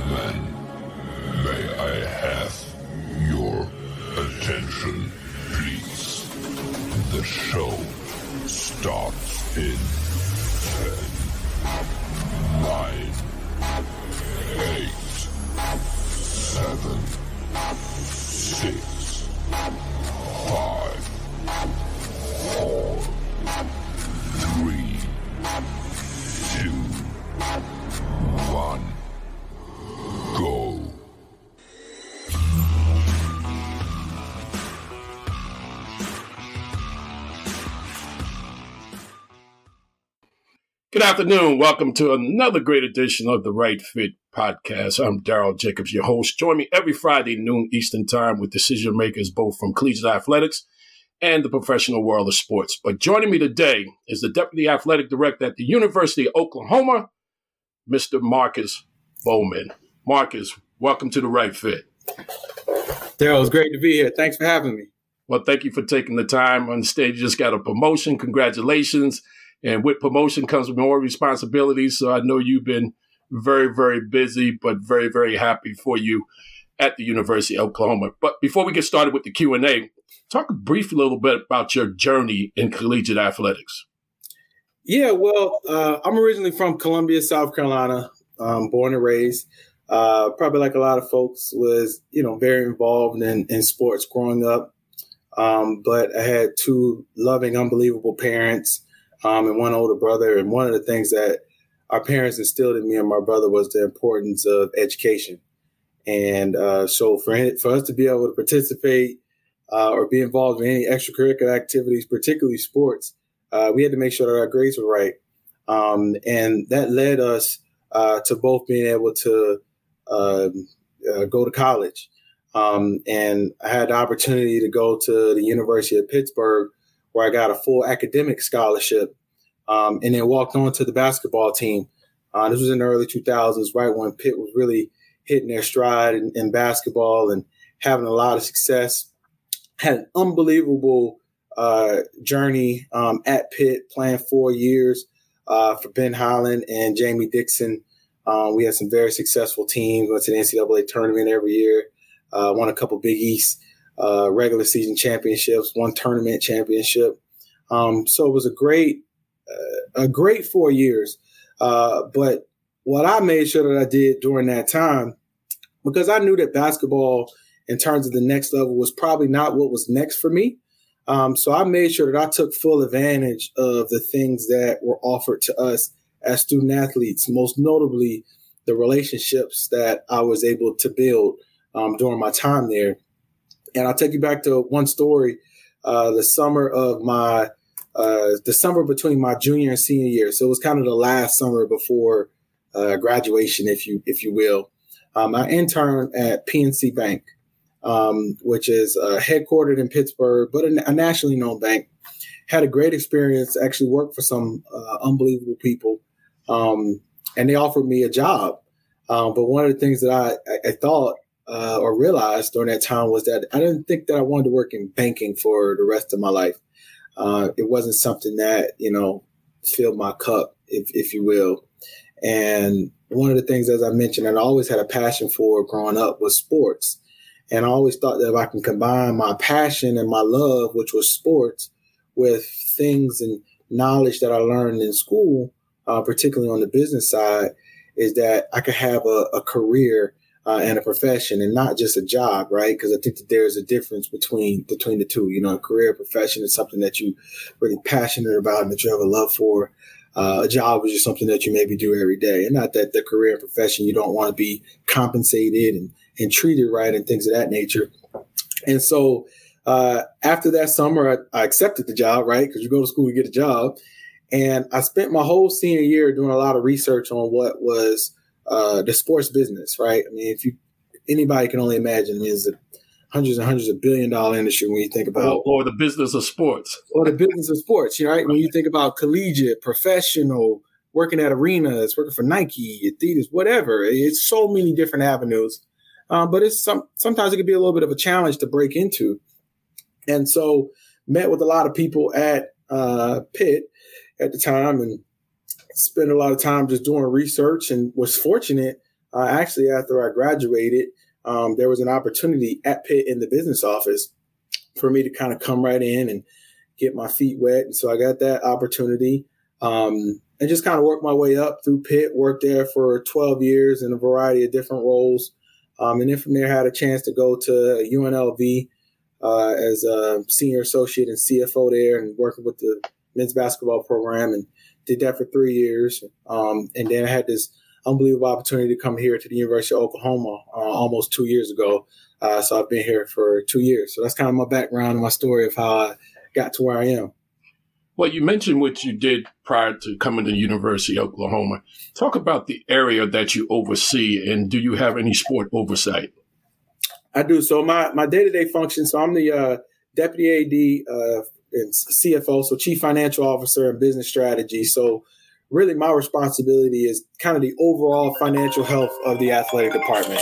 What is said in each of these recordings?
gentlemen, afternoon. Welcome to another great edition of the Right Fit Podcast. I'm Darryl Jacobs, your host. Join me every Friday noon Eastern Time with decision makers both from collegiate athletics and the professional world of sports. But joining me today is the Deputy Athletic Director at the University of Oklahoma, Mr. Marcus Bowman. Marcus, welcome to the Right Fit. Darryl, it's great to be here. Thanks for having me. Well, thank you for taking the time on stage. You just got a promotion. Congratulations. And with promotion comes more responsibilities. So I know you've been very, very busy, but very, very happy for you at the University of Oklahoma. But before we get started with the Q&A, talk a little bit about your journey in collegiate athletics. Yeah, well, uh, I'm originally from Columbia, South Carolina, um, born and raised. Uh, probably like a lot of folks, was you know very involved in, in sports growing up. Um, but I had two loving, unbelievable parents um, and one older brother. And one of the things that our parents instilled in me and my brother was the importance of education. And uh, so for for us to be able to participate uh, or be involved in any extracurricular activities, particularly sports, uh, we had to make sure that our grades were right. Um, and that led us uh, to both being able to um, uh, go to college. Um, and I had the opportunity to go to the University of Pittsburgh, where I got a full academic scholarship, um, and then walked on to the basketball team. Uh, this was in the early 2000s, right when Pitt was really hitting their stride in, in basketball and having a lot of success. Had an unbelievable uh, journey um, at Pitt, playing four years uh, for Ben Howland and Jamie Dixon. Um, we had some very successful teams. Went to the NCAA tournament every year. Uh, won a couple Big East uh, regular season championships. One tournament championship. Um, so it was a great, uh, a great four years. Uh, but what I made sure that I did during that time, because I knew that basketball, in terms of the next level, was probably not what was next for me. Um, so I made sure that I took full advantage of the things that were offered to us as student athletes, most notably the relationships that I was able to build um, during my time there. And I'll take you back to one story. Uh, the summer of my, uh, the summer between my junior and senior year. So it was kind of the last summer before uh, graduation, if you if you will. Um, I interned at PNC Bank, um, which is uh, headquartered in Pittsburgh, but a, a, nationally known bank. Had a great experience. Actually worked for some uh, unbelievable people um, and they offered me a job. Um, but one of the things that I, I, thought uh, or realized during that time was that I didn't think that I wanted to work in banking for the rest of my life. Uh, it wasn't something that you know filled my cup, if if you will. And one of the things, as I mentioned, that I always had a passion for growing up was sports. And I always thought that if I can combine my passion and my love, which was sports, with things and knowledge that I learned in school, uh, particularly on the business side, is that I could have a, a career uh, and a profession and not just a job, right? Because I think that there's a difference between between the two. You know, a career profession is something that you really passionate about and that you have a love for. Uh, a job is just something that you maybe do every day, and not that the career and profession you don't want to be compensated and and treated right and things of that nature. And so uh, after that summer, I, I accepted the job, right? Because you go to school, you get a job. And I spent my whole senior year doing a lot of research on what was uh, the sports business, right? I mean, if you anybody can only imagine, I mean, it's a hundreds and hundreds of billion dollar industry when you think about or, or, the business of sports or the business of sports, right? When you think about collegiate, professional, working at arenas, working for Nike, Adidas, whatever. It's so many different avenues, um, but it's some sometimes it can be a little bit of a challenge to break into. And so, met with a lot of people at uh, Pitt at the time and spent a lot of time just doing research and was fortunate uh, actually, after I graduated, um, there was an opportunity at Pitt in the business office for me to kind of come right in and get my feet wet. And so I got that opportunity um, and just kind of worked my way up through Pitt, worked there for 12 years in a variety of different roles. Um, and then from there, had a chance to go to UNLV uh, as a senior associate and CFO there and working with the men's basketball program and did that for three years. Um, and then I had this unbelievable opportunity to come here to the University of Oklahoma uh, almost two years ago. Uh, so I've been here for two years. So that's kind of my background and my story of how I got to where I am. Well, you mentioned what you did prior to coming to the University of Oklahoma. Talk about the area that you oversee, and do you have any sport oversight? I do. So my my day to day function. So I'm the uh, deputy AD uh, and CFO, so chief financial officer and business strategy. So really, my responsibility is kind of the overall financial health of the athletic department.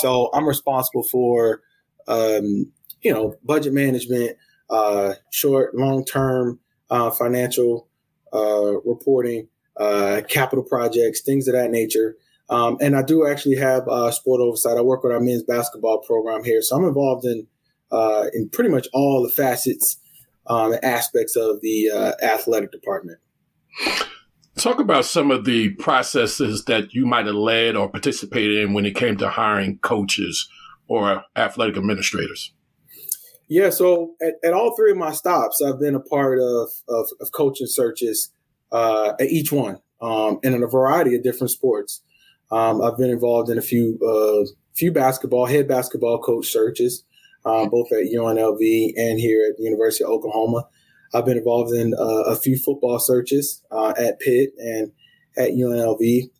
So I'm responsible for um, you know budget management, uh, short, long term uh, financial uh, reporting, uh, capital projects, things of that nature. Um, and I do actually have uh, sport oversight. I work with our men's basketball program here, so I'm involved in uh, in pretty much all the facets um, aspects of the uh, athletic department. Talk about some of the processes that you might have led or participated in when it came to hiring coaches or athletic administrators. Yeah, so at, at all three of my stops, I've been a part of of, of coaching searches uh, at each one, um, and in a variety of different sports. Um, I've been involved in a few uh, few basketball head basketball coach searches, um, both at UNLV and here at the University of Oklahoma. I've been involved in uh, a few football searches uh, at Pitt and at UNLV,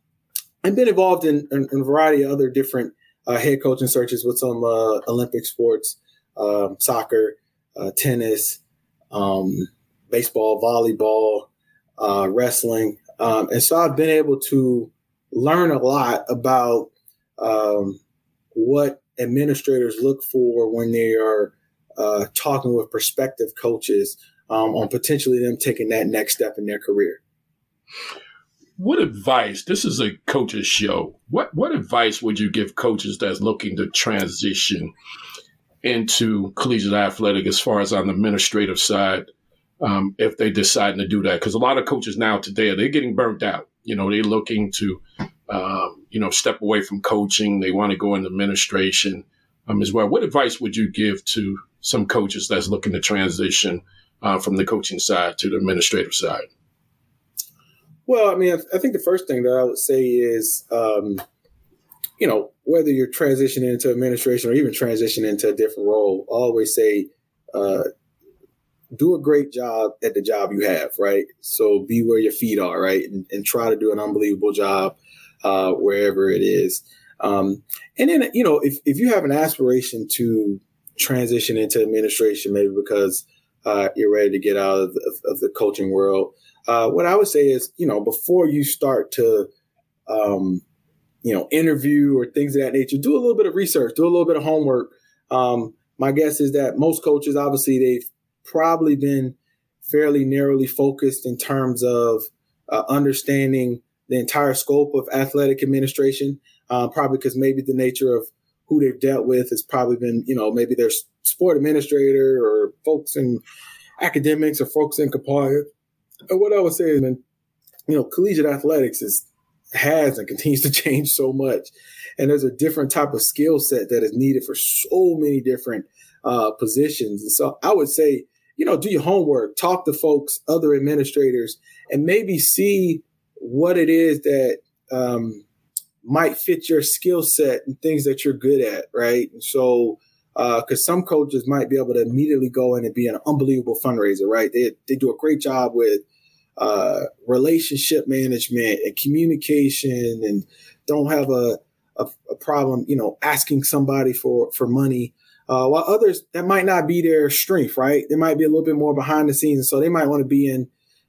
I've been involved in, in, in a variety of other different uh, head coaching searches with some uh, Olympic sports um, soccer, uh, tennis, um, baseball, volleyball, uh, wrestling. Um, and so I've been able to learn a lot about um, what administrators look for when they are uh, talking with prospective coaches um, on potentially them taking that next step in their career. What advice? This is a coaches show. What what advice would you give coaches that's looking to transition into collegiate athletic as far as on the administrative side um, if they deciding to do that. Because a lot of coaches now today, they're getting burnt out. You know, they're looking to, um, you know, step away from coaching. They want to go into administration um, as well. What advice would you give to some coaches that's looking to transition uh, from the coaching side to the administrative side? Well, I mean, I, think the first thing that I would say is, um, you know, whether you're transitioning into administration or even transitioning into a different role, I always say, uh, do a great job at the job you have, right? So be where your feet are, right? And, and try to do an unbelievable job uh, wherever it is. Um, and then, you know, if, if you have an aspiration to transition into administration, maybe because uh, you're ready to get out of the, of the coaching world, uh, what I would say is, you know, before you start to um, you know, interview or things of that nature, do a little bit of research, do a little bit of homework. Um, my guess is that most coaches, obviously, they've probably been fairly narrowly focused in terms of uh, understanding the entire scope of athletic administration. Uh, probably because maybe the nature of who they've dealt with has probably been, you know, maybe their sport administrator or folks in academics or folks in compliance. And what I would say is, you know, collegiate athletics is has and continues to change so much. And there's a different type of skill set that is needed for so many different uh, positions. And so I would say, you know, do your homework, talk to folks, other administrators, and maybe see what it is that um, might fit your skill set and things that you're good at, right? And so, because uh, some coaches might be able to immediately go in and be an unbelievable fundraiser, right? They, they do a great job with uh, relationship management and communication and don't have a, a, a, problem, you know, asking somebody for, for money. Uh, while others, that might not be their strength, right? They might be a little bit more behind the scenes. So they might want to be in,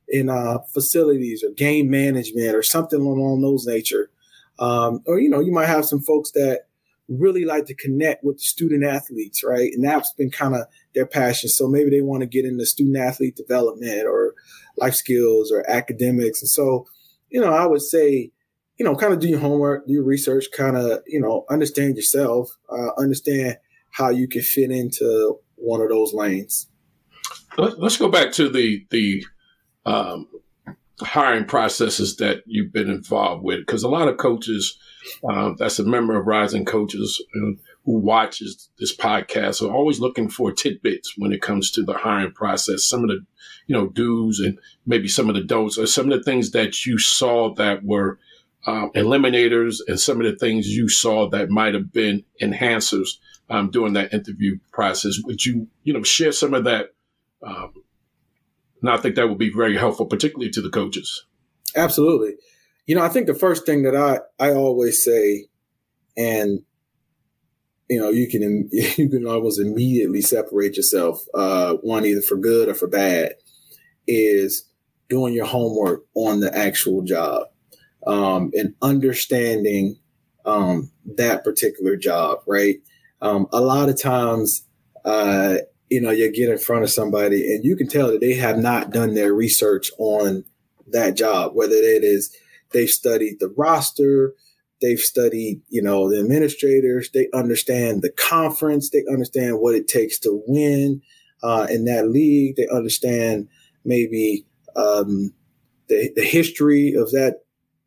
in uh, facilities or game management or something along those nature. Um, or, you know, you might have some folks that really like to connect with the student athletes, right? And that's been kind of their passion. So maybe they want to get into student athlete development or life skills or academics. And so, you know, I would say you know, kind of do your homework, do your research, kind of, you know, understand yourself, uh, understand how you can fit into one of those lanes. Let's go back to the the um, hiring processes that you've been involved with, because a lot of coaches, uh, that's a member of Rising Coaches who watches this podcast, are always looking for tidbits when it comes to the hiring process. Some of the, you know, do's and maybe some of the don'ts, or some of the things that you saw that were um, eliminators, and some of the things you saw that might have been enhancers um, during that interview process. Would you, you know, share some of that? Um, and I think that would be very helpful, particularly to the coaches. Absolutely. You know, I think the first thing that I, I always say, and you know, you can you can almost immediately separate yourself, uh, one either for good or for bad, is doing your homework on the actual job um, and understanding um, that particular job. Right. Um, a lot of times, uh, you know, you get in front of somebody and you can tell that they have not done their research on that job, whether it is they've studied the roster, they've studied, you know, the administrators, they understand the conference, they understand what it takes to win uh, in that league, they understand maybe um, the, the history of that,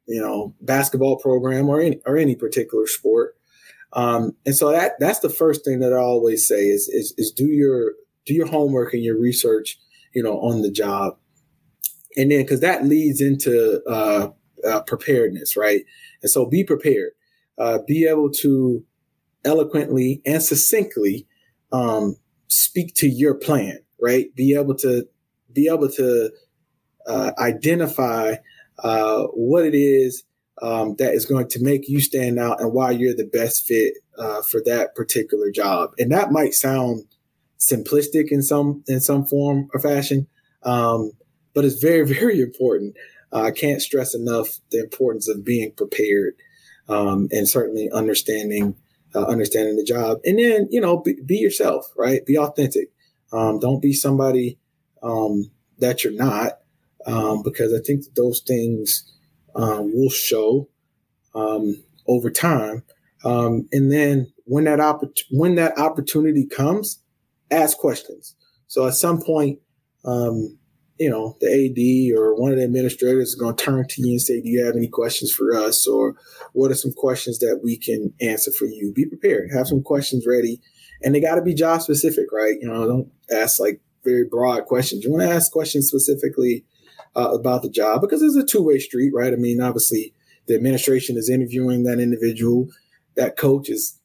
you know, basketball program or any, or any particular sport. Um, and so that that's the first thing that I always say is, is is do your do your homework and your research, you know, on the job, and then because that leads into uh, uh, preparedness, right? And so be prepared, uh, be able to eloquently and succinctly um, speak to your plan, right? Be able to be able to uh, identify uh, what it is um, that is going to make you stand out and why you're the best fit uh, for that particular job. And that might sound simplistic in some in some form or fashion, um, but it's very very important. Uh, I can't stress enough the importance of being prepared um, and certainly understanding uh, understanding the job. And then you know be, be yourself, right? Be authentic. Um, don't be somebody um, that you're not, um, because I think those things um, will show um, over time. Um, and then when that oppor- when that opportunity comes, ask questions. So at some point, um, you know, the AD or one of the administrators is going to turn to you and say, "Do you have any questions for us?" Or what are some questions that we can answer for you? Be prepared. Have some questions ready, and they got to be job specific, right? You know, don't ask like very broad questions. You want to ask questions specifically uh, about the job because it's a two way street, right? I mean, obviously, the administration is interviewing that individual. That coach is,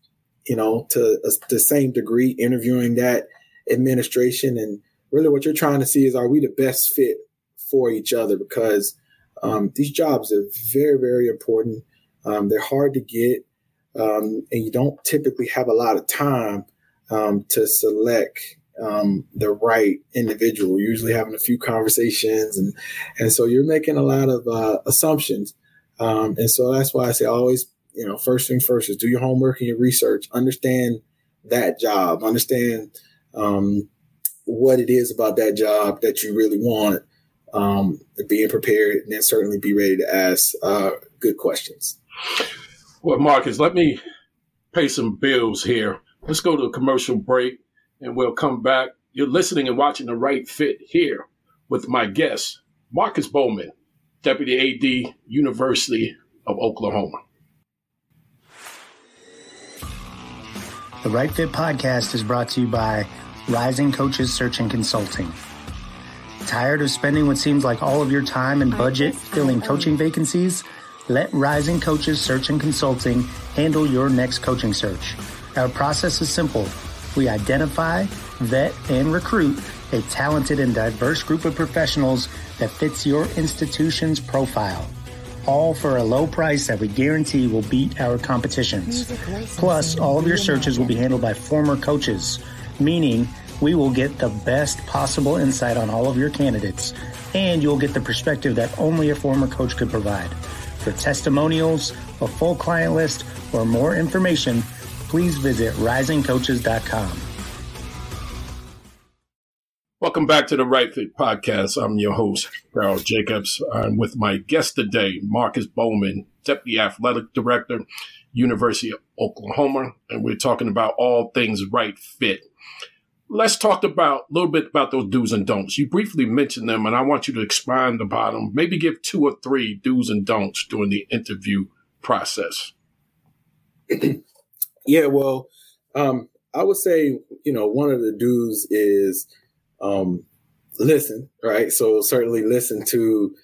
you know, to a, the same degree interviewing that administration. And really, what you're trying to see is are we the best fit for each other? Because um, these jobs are very, very important. Um, they're hard to get, um, and you don't typically have a lot of time um, to select um, the right individual. usually having a few conversations, and and so you're making a lot of uh, assumptions. Um, and so that's why I say always, you know, first thing first is do your homework and your research. Understand that job. Understand um, what it is about that job that you really want. Um, being prepared, and then certainly be ready to ask uh, good questions. Well, Marcus, let me pay some bills here. Let's go to a commercial break and we'll come back. You're listening and watching The Right Fit here with my guest, Marcus Bowman, Deputy AD, University of Oklahoma. The Right Fit podcast is brought to you by Rising Coaches Search and Consulting. Tired of spending what seems like all of your time and budget filling coaching vacancies? Let Rising Coaches Search and Consulting handle your next coaching search. Our process is simple we identify, vet, and recruit a talented and diverse group of professionals that fits your institution's profile. All for a low price that we guarantee will beat our competitions. Plus, all of your searches will be handled by former coaches, meaning we will get the best possible insight on all of your candidates, and you'll get the perspective that only a former coach could provide. For testimonials, a full client list, or more information, please visit risingcoaches.com. Welcome back to the Right Fit Podcast. I'm your host, Darryl Jacobs. I'm with my guest today, Marcus Bowman, Deputy Athletic Director, University of Oklahoma, and we're talking about all things right fit. Let's talk about a little bit about those do's and don'ts. You briefly mentioned them, and I want you to expand upon them. Maybe give two or three do's and don'ts during the interview process. yeah, well, um, I would say you know one of the do's is um, listen, right? So certainly listen to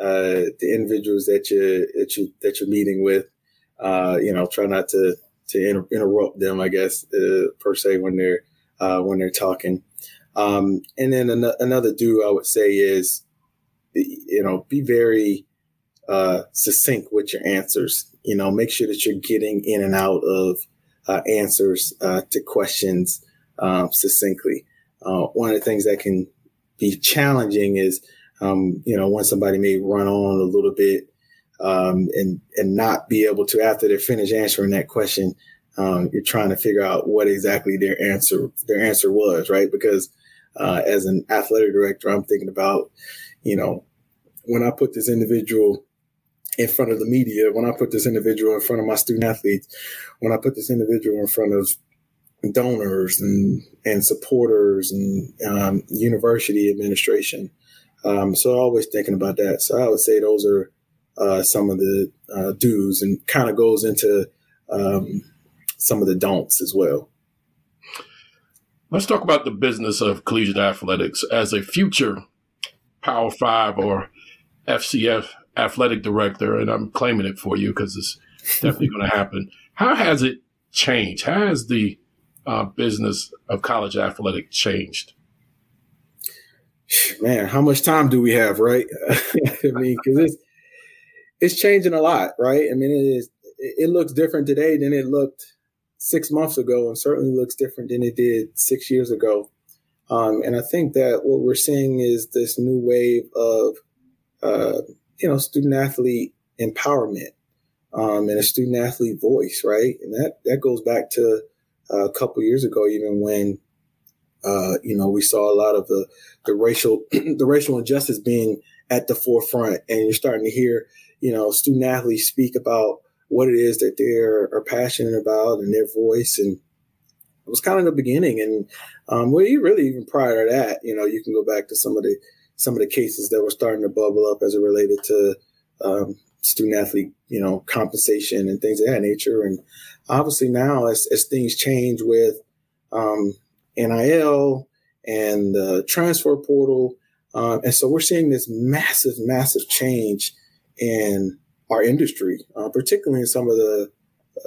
uh, the individuals that you that you that you're meeting with. Uh, you know, try not to to inter- interrupt them, I guess, uh, per se when they're uh, when they're talking. Um, and then an- another do I would say is, you know, be very uh, succinct with your answers. You know, make sure that you're getting in and out of uh, answers uh, to questions um, succinctly. Uh, one of the things that can be challenging is, um, you know, when somebody may run on a little bit um, and and not be able to after they're finished answering that question, um, you're trying to figure out what exactly their answer their answer was, right? Because uh, as an athletic director, I'm thinking about, you know, when I put this individual in front of the media, when I put this individual in front of my student athletes, when I put this individual in front of donors and and supporters and um, university administration. Um, so always thinking about that. So I would say those are uh, some of the uh, do's and kind of goes into um, some of the don'ts as well. Let's talk about the business of collegiate athletics as a future Power Five or FCS athletic director, and I'm claiming it for you because it's definitely going to happen. How has it changed? How has the uh, business of college athletic changed? Man, how much time do we have, right? I mean, because it's it's changing a lot, right? I mean, it is it looks different today than it looked six months ago, and certainly looks different than it did six years ago. Um, and I think that what we're seeing is this new wave of, uh, you know, student athlete empowerment um, and a student athlete voice, right? And that that goes back to uh, a couple years ago, even when uh, you know we saw a lot of the the racial the racial injustice being at the forefront, and you're starting to hear you know student athletes speak about what it is that they are passionate about and their voice and it was kind of the beginning and um, well you really even prior to that you know you can go back to some of the some of the cases that were starting to bubble up as it related to um, student athlete you know compensation and things of that nature and obviously now as, as things change with um, NIL and the transfer portal um, and so we're seeing this massive massive change in our industry, uh, particularly in some of the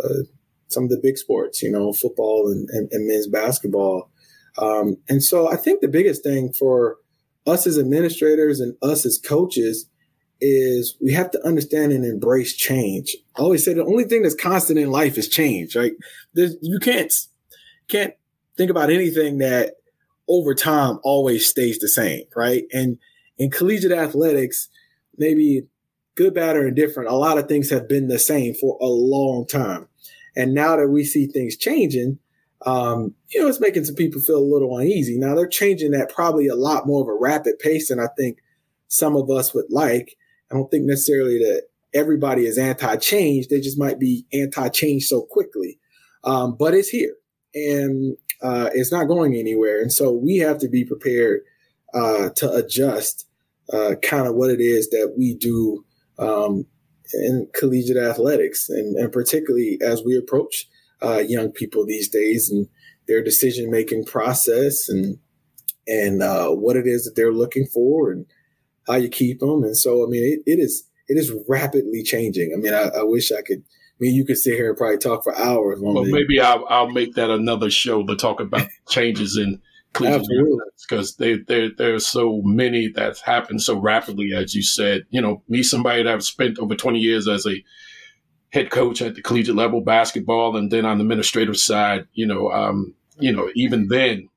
uh, some of the big sports, you know, football and, and, and men's basketball. Um, and so I think the biggest thing for us as administrators and us as coaches is we have to understand and embrace change. I always say the only thing that's constant in life is change, right? There's, you can't can't think about anything that over time always stays the same, right? And in collegiate athletics, maybe good, bad, or indifferent, a lot of things have been the same for a long time. And now that we see things changing, um, you know, it's making some people feel a little uneasy. Now they're changing that probably a lot more of a rapid pace than I think some of us would like. I don't think necessarily that everybody is anti-change. They just might be anti-change so quickly. Um, but it's here and uh, it's not going anywhere. And so we have to be prepared uh, to adjust uh, kind of what it is that we do um, in collegiate athletics, and, and, particularly as we approach uh, young people these days and their decision making process and and uh, what it is that they're looking for and how you keep them. And so, I mean, it, it is it is rapidly changing. I mean, I, I wish I could. I mean, you could sit here and probably talk for hours. Well, maybe I'll, I'll make that another show to talk about changes in Cleveland because they, they, there's so many that's happened so rapidly, as you said. You know, me, somebody that I've spent over 20 years as a head coach at the collegiate level basketball, and then on the administrative side, you know, um, you know, even then,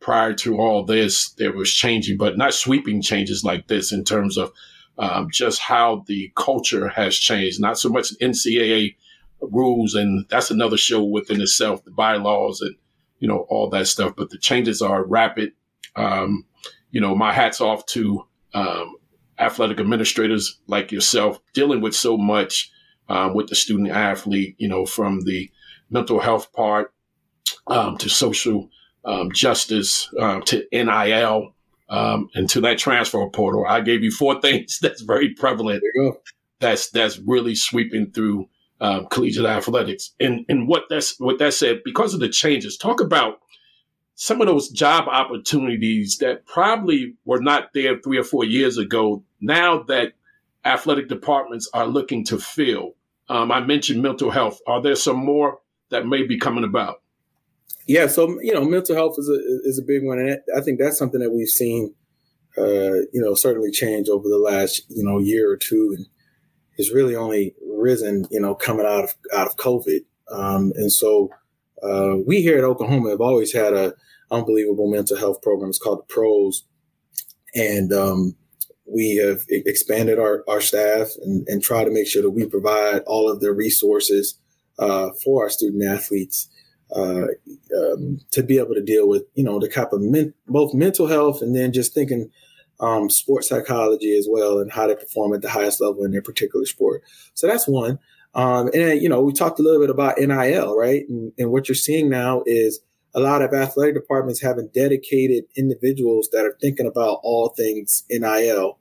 prior to all this, there was changing, but not sweeping changes like this in terms of um, just how the culture has changed. Not so much NCAA rules, and that's another show within itself, the bylaws and you know, all that stuff. But the changes are rapid. Um, you know, my hat's off to um, athletic administrators like yourself dealing with so much um, with the student athlete, you know, from the mental health part um, to social um, justice um, to NIL um, and to that transfer portal. I gave you four things that's very prevalent. That's that's really sweeping through um, collegiate athletics. And and what that's what that said because of the changes. Talk about some of those job opportunities that probably were not there three or four years ago. Now that athletic departments are looking to fill. Um, I mentioned mental health. Are there some more that may be coming about? Yeah, so you know, mental health is a is a big one, and I think that's something that we've seen, uh, you know, certainly change over the last you know year or two, and it's really only risen, you know, coming out of out of COVID, um, and so uh, we here at Oklahoma have always had a unbelievable mental health program. It's called the Pros, and um, we have expanded our, our staff and, and try to make sure that we provide all of the resources uh, for our student athletes uh, um, to be able to deal with, you know, the type of men, both mental health and then just thinking um, sports psychology as well and how to perform at the highest level in their particular sport. So that's one. Um, and, you know, we talked a little bit about NIL, right? And, and what you're seeing now is a lot of athletic departments having dedicated individuals that are thinking about all things NIL.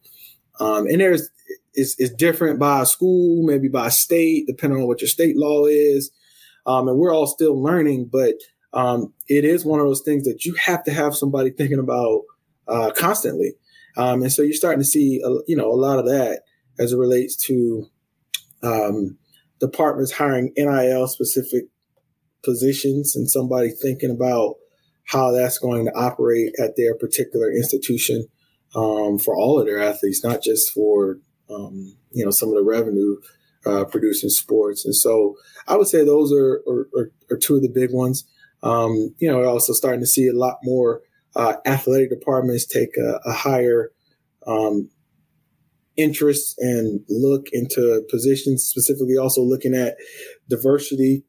Um, and there's it's, it's, different by school, maybe by state, depending on what your state law is. Um, and we're all still learning, but um, it is one of those things that you have to have somebody thinking about uh, constantly. Um, and so you're starting to see, a, you know, a lot of that as it relates to um, departments hiring NIL specific positions and somebody thinking about how that's going to operate at their particular institution um, for all of their athletes, not just for um, you know some of the revenue uh, producing sports. And so I would say those are, are, are, two of the big ones. Um, you know, also starting to see a lot more uh, athletic departments take a, a higher um, interest and look into positions, specifically also looking at diversity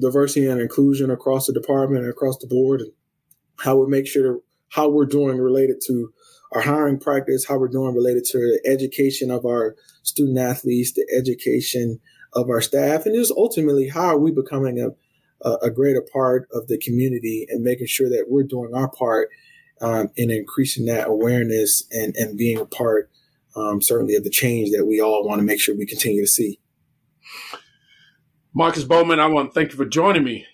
diversity and inclusion across the department and across the board, and how we make sure how we're doing related to our hiring practice, how we're doing related to the education of our student athletes, the education of our staff, and just ultimately how are we becoming a a greater part of the community and making sure that we're doing our part um, in increasing that awareness and, and being a part, um, certainly, of the change that we all want to make sure we continue to see. Marcus Bowman, I want to thank you for joining me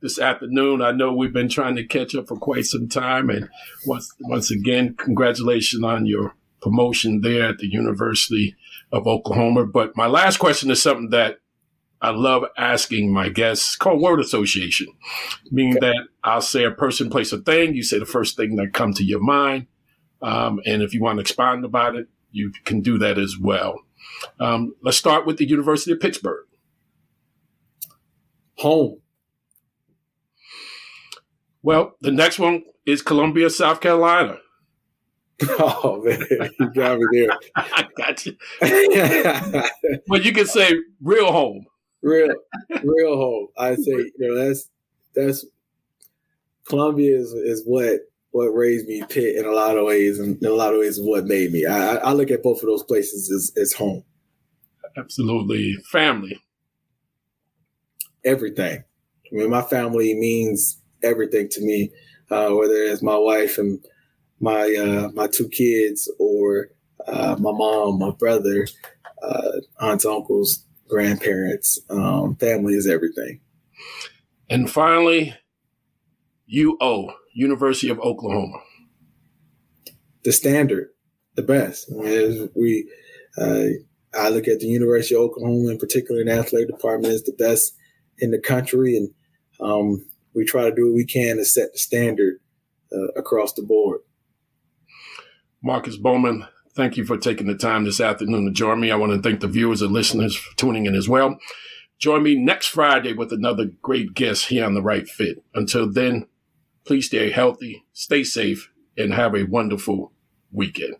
this afternoon. I know we've been trying to catch up for quite some time, and once once again, congratulations on your promotion there at the University of Oklahoma. But my last question is something that I love asking my guests called word association, meaning okay. that I'll say a person, place, a thing. You say the first thing that come to your mind, um, and if you want to expand about it, you can do that as well. Um, let's start with the University of Pittsburgh home. Well, the next one is Columbia, South Carolina. Oh man, you got me there. I got you. but you can say real home. Real, real home. I say, you know, that's that's Columbia is is what what raised me. Pitt in a lot of ways, and in a lot of ways, what made me. I, I look at both of those places as, as home. Absolutely, family everything. I mean, my family means everything to me, uh, whether it's my wife and my uh, my two kids or uh, my mom, my brother, uh, aunts, uncles, grandparents. Um, family is everything. And finally, UO, University of Oklahoma. The standard, the best. I mean, we, uh, I look at the University of Oklahoma in particular, in the athletic department is the best in the country, and um, we try to do what we can to set the standard uh, across the board. Marcus Bowman, thank you for taking the time this afternoon to join me. I want to thank the viewers and listeners for tuning in as well. Join me next Friday with another great guest here on The Right Fit. Until then, please stay healthy, stay safe, and have a wonderful weekend.